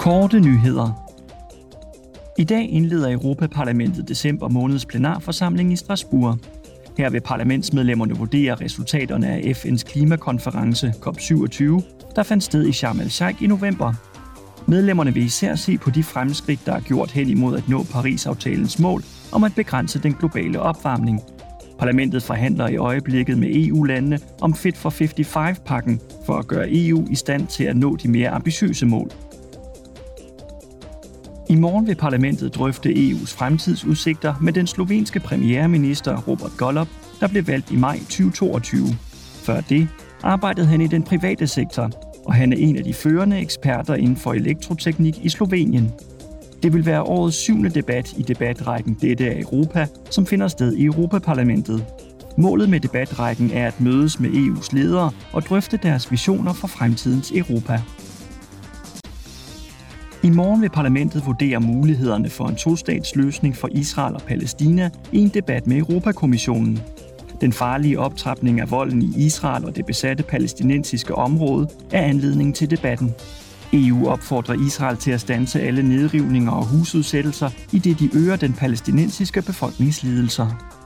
Korte nyheder. I dag indleder Europaparlamentet december måneds plenarforsamling i Strasbourg. Her vil parlamentsmedlemmerne vurdere resultaterne af FN's klimakonference COP27, der fandt sted i Sharm el-Sheikh i november. Medlemmerne vil især se på de fremskridt, der er gjort hen imod at nå Paris-aftalens mål om at begrænse den globale opvarmning. Parlamentet forhandler i øjeblikket med EU-landene om Fit for 55-pakken for at gøre EU i stand til at nå de mere ambitiøse mål. I morgen vil parlamentet drøfte EU's fremtidsudsigter med den slovenske premierminister Robert Golob, der blev valgt i maj 2022. Før det arbejdede han i den private sektor, og han er en af de førende eksperter inden for elektroteknik i Slovenien. Det vil være årets syvende debat i debatrækken Dette er Europa, som finder sted i Europaparlamentet. Målet med debatrækken er at mødes med EU's ledere og drøfte deres visioner for fremtidens Europa. I morgen vil parlamentet vurdere mulighederne for en tostatsløsning for Israel og Palæstina i en debat med Europakommissionen. Den farlige optrapning af volden i Israel og det besatte palæstinensiske område er anledningen til debatten. EU opfordrer Israel til at stanse alle nedrivninger og husudsættelser, i det de øger den palæstinensiske befolkningslidelser.